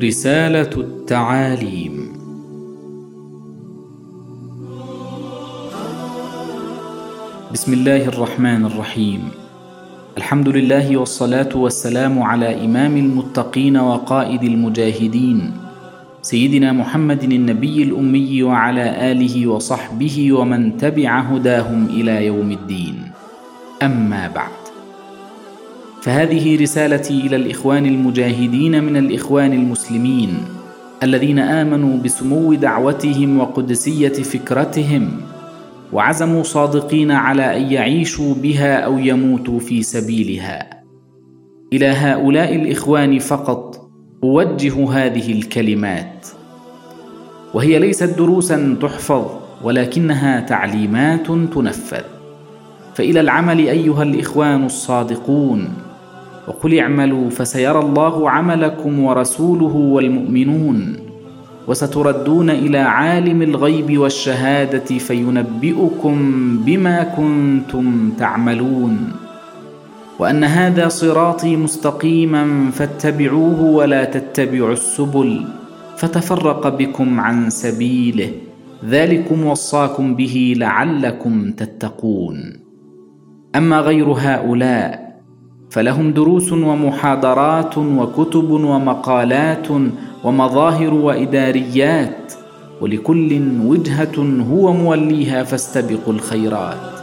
رسالة التعاليم. بسم الله الرحمن الرحيم. الحمد لله والصلاة والسلام على إمام المتقين وقائد المجاهدين سيدنا محمد النبي الأمي وعلى آله وصحبه ومن تبع هداهم إلى يوم الدين. أما بعد. فهذه رسالتي إلى الإخوان المجاهدين من الإخوان المسلمين الذين آمنوا بسمو دعوتهم وقدسية فكرتهم وعزموا صادقين على أن يعيشوا بها أو يموتوا في سبيلها. إلى هؤلاء الإخوان فقط أوجه هذه الكلمات. وهي ليست دروسا تحفظ ولكنها تعليمات تنفذ. فإلى العمل أيها الإخوان الصادقون وقل اعملوا فسيرى الله عملكم ورسوله والمؤمنون وستردون إلى عالم الغيب والشهادة فينبئكم بما كنتم تعملون وأن هذا صراطي مستقيما فاتبعوه ولا تتبعوا السبل فتفرق بكم عن سبيله ذلكم وصاكم به لعلكم تتقون أما غير هؤلاء فلهم دروس ومحاضرات وكتب ومقالات ومظاهر وإداريات ولكل وجهة هو موليها فاستبقوا الخيرات.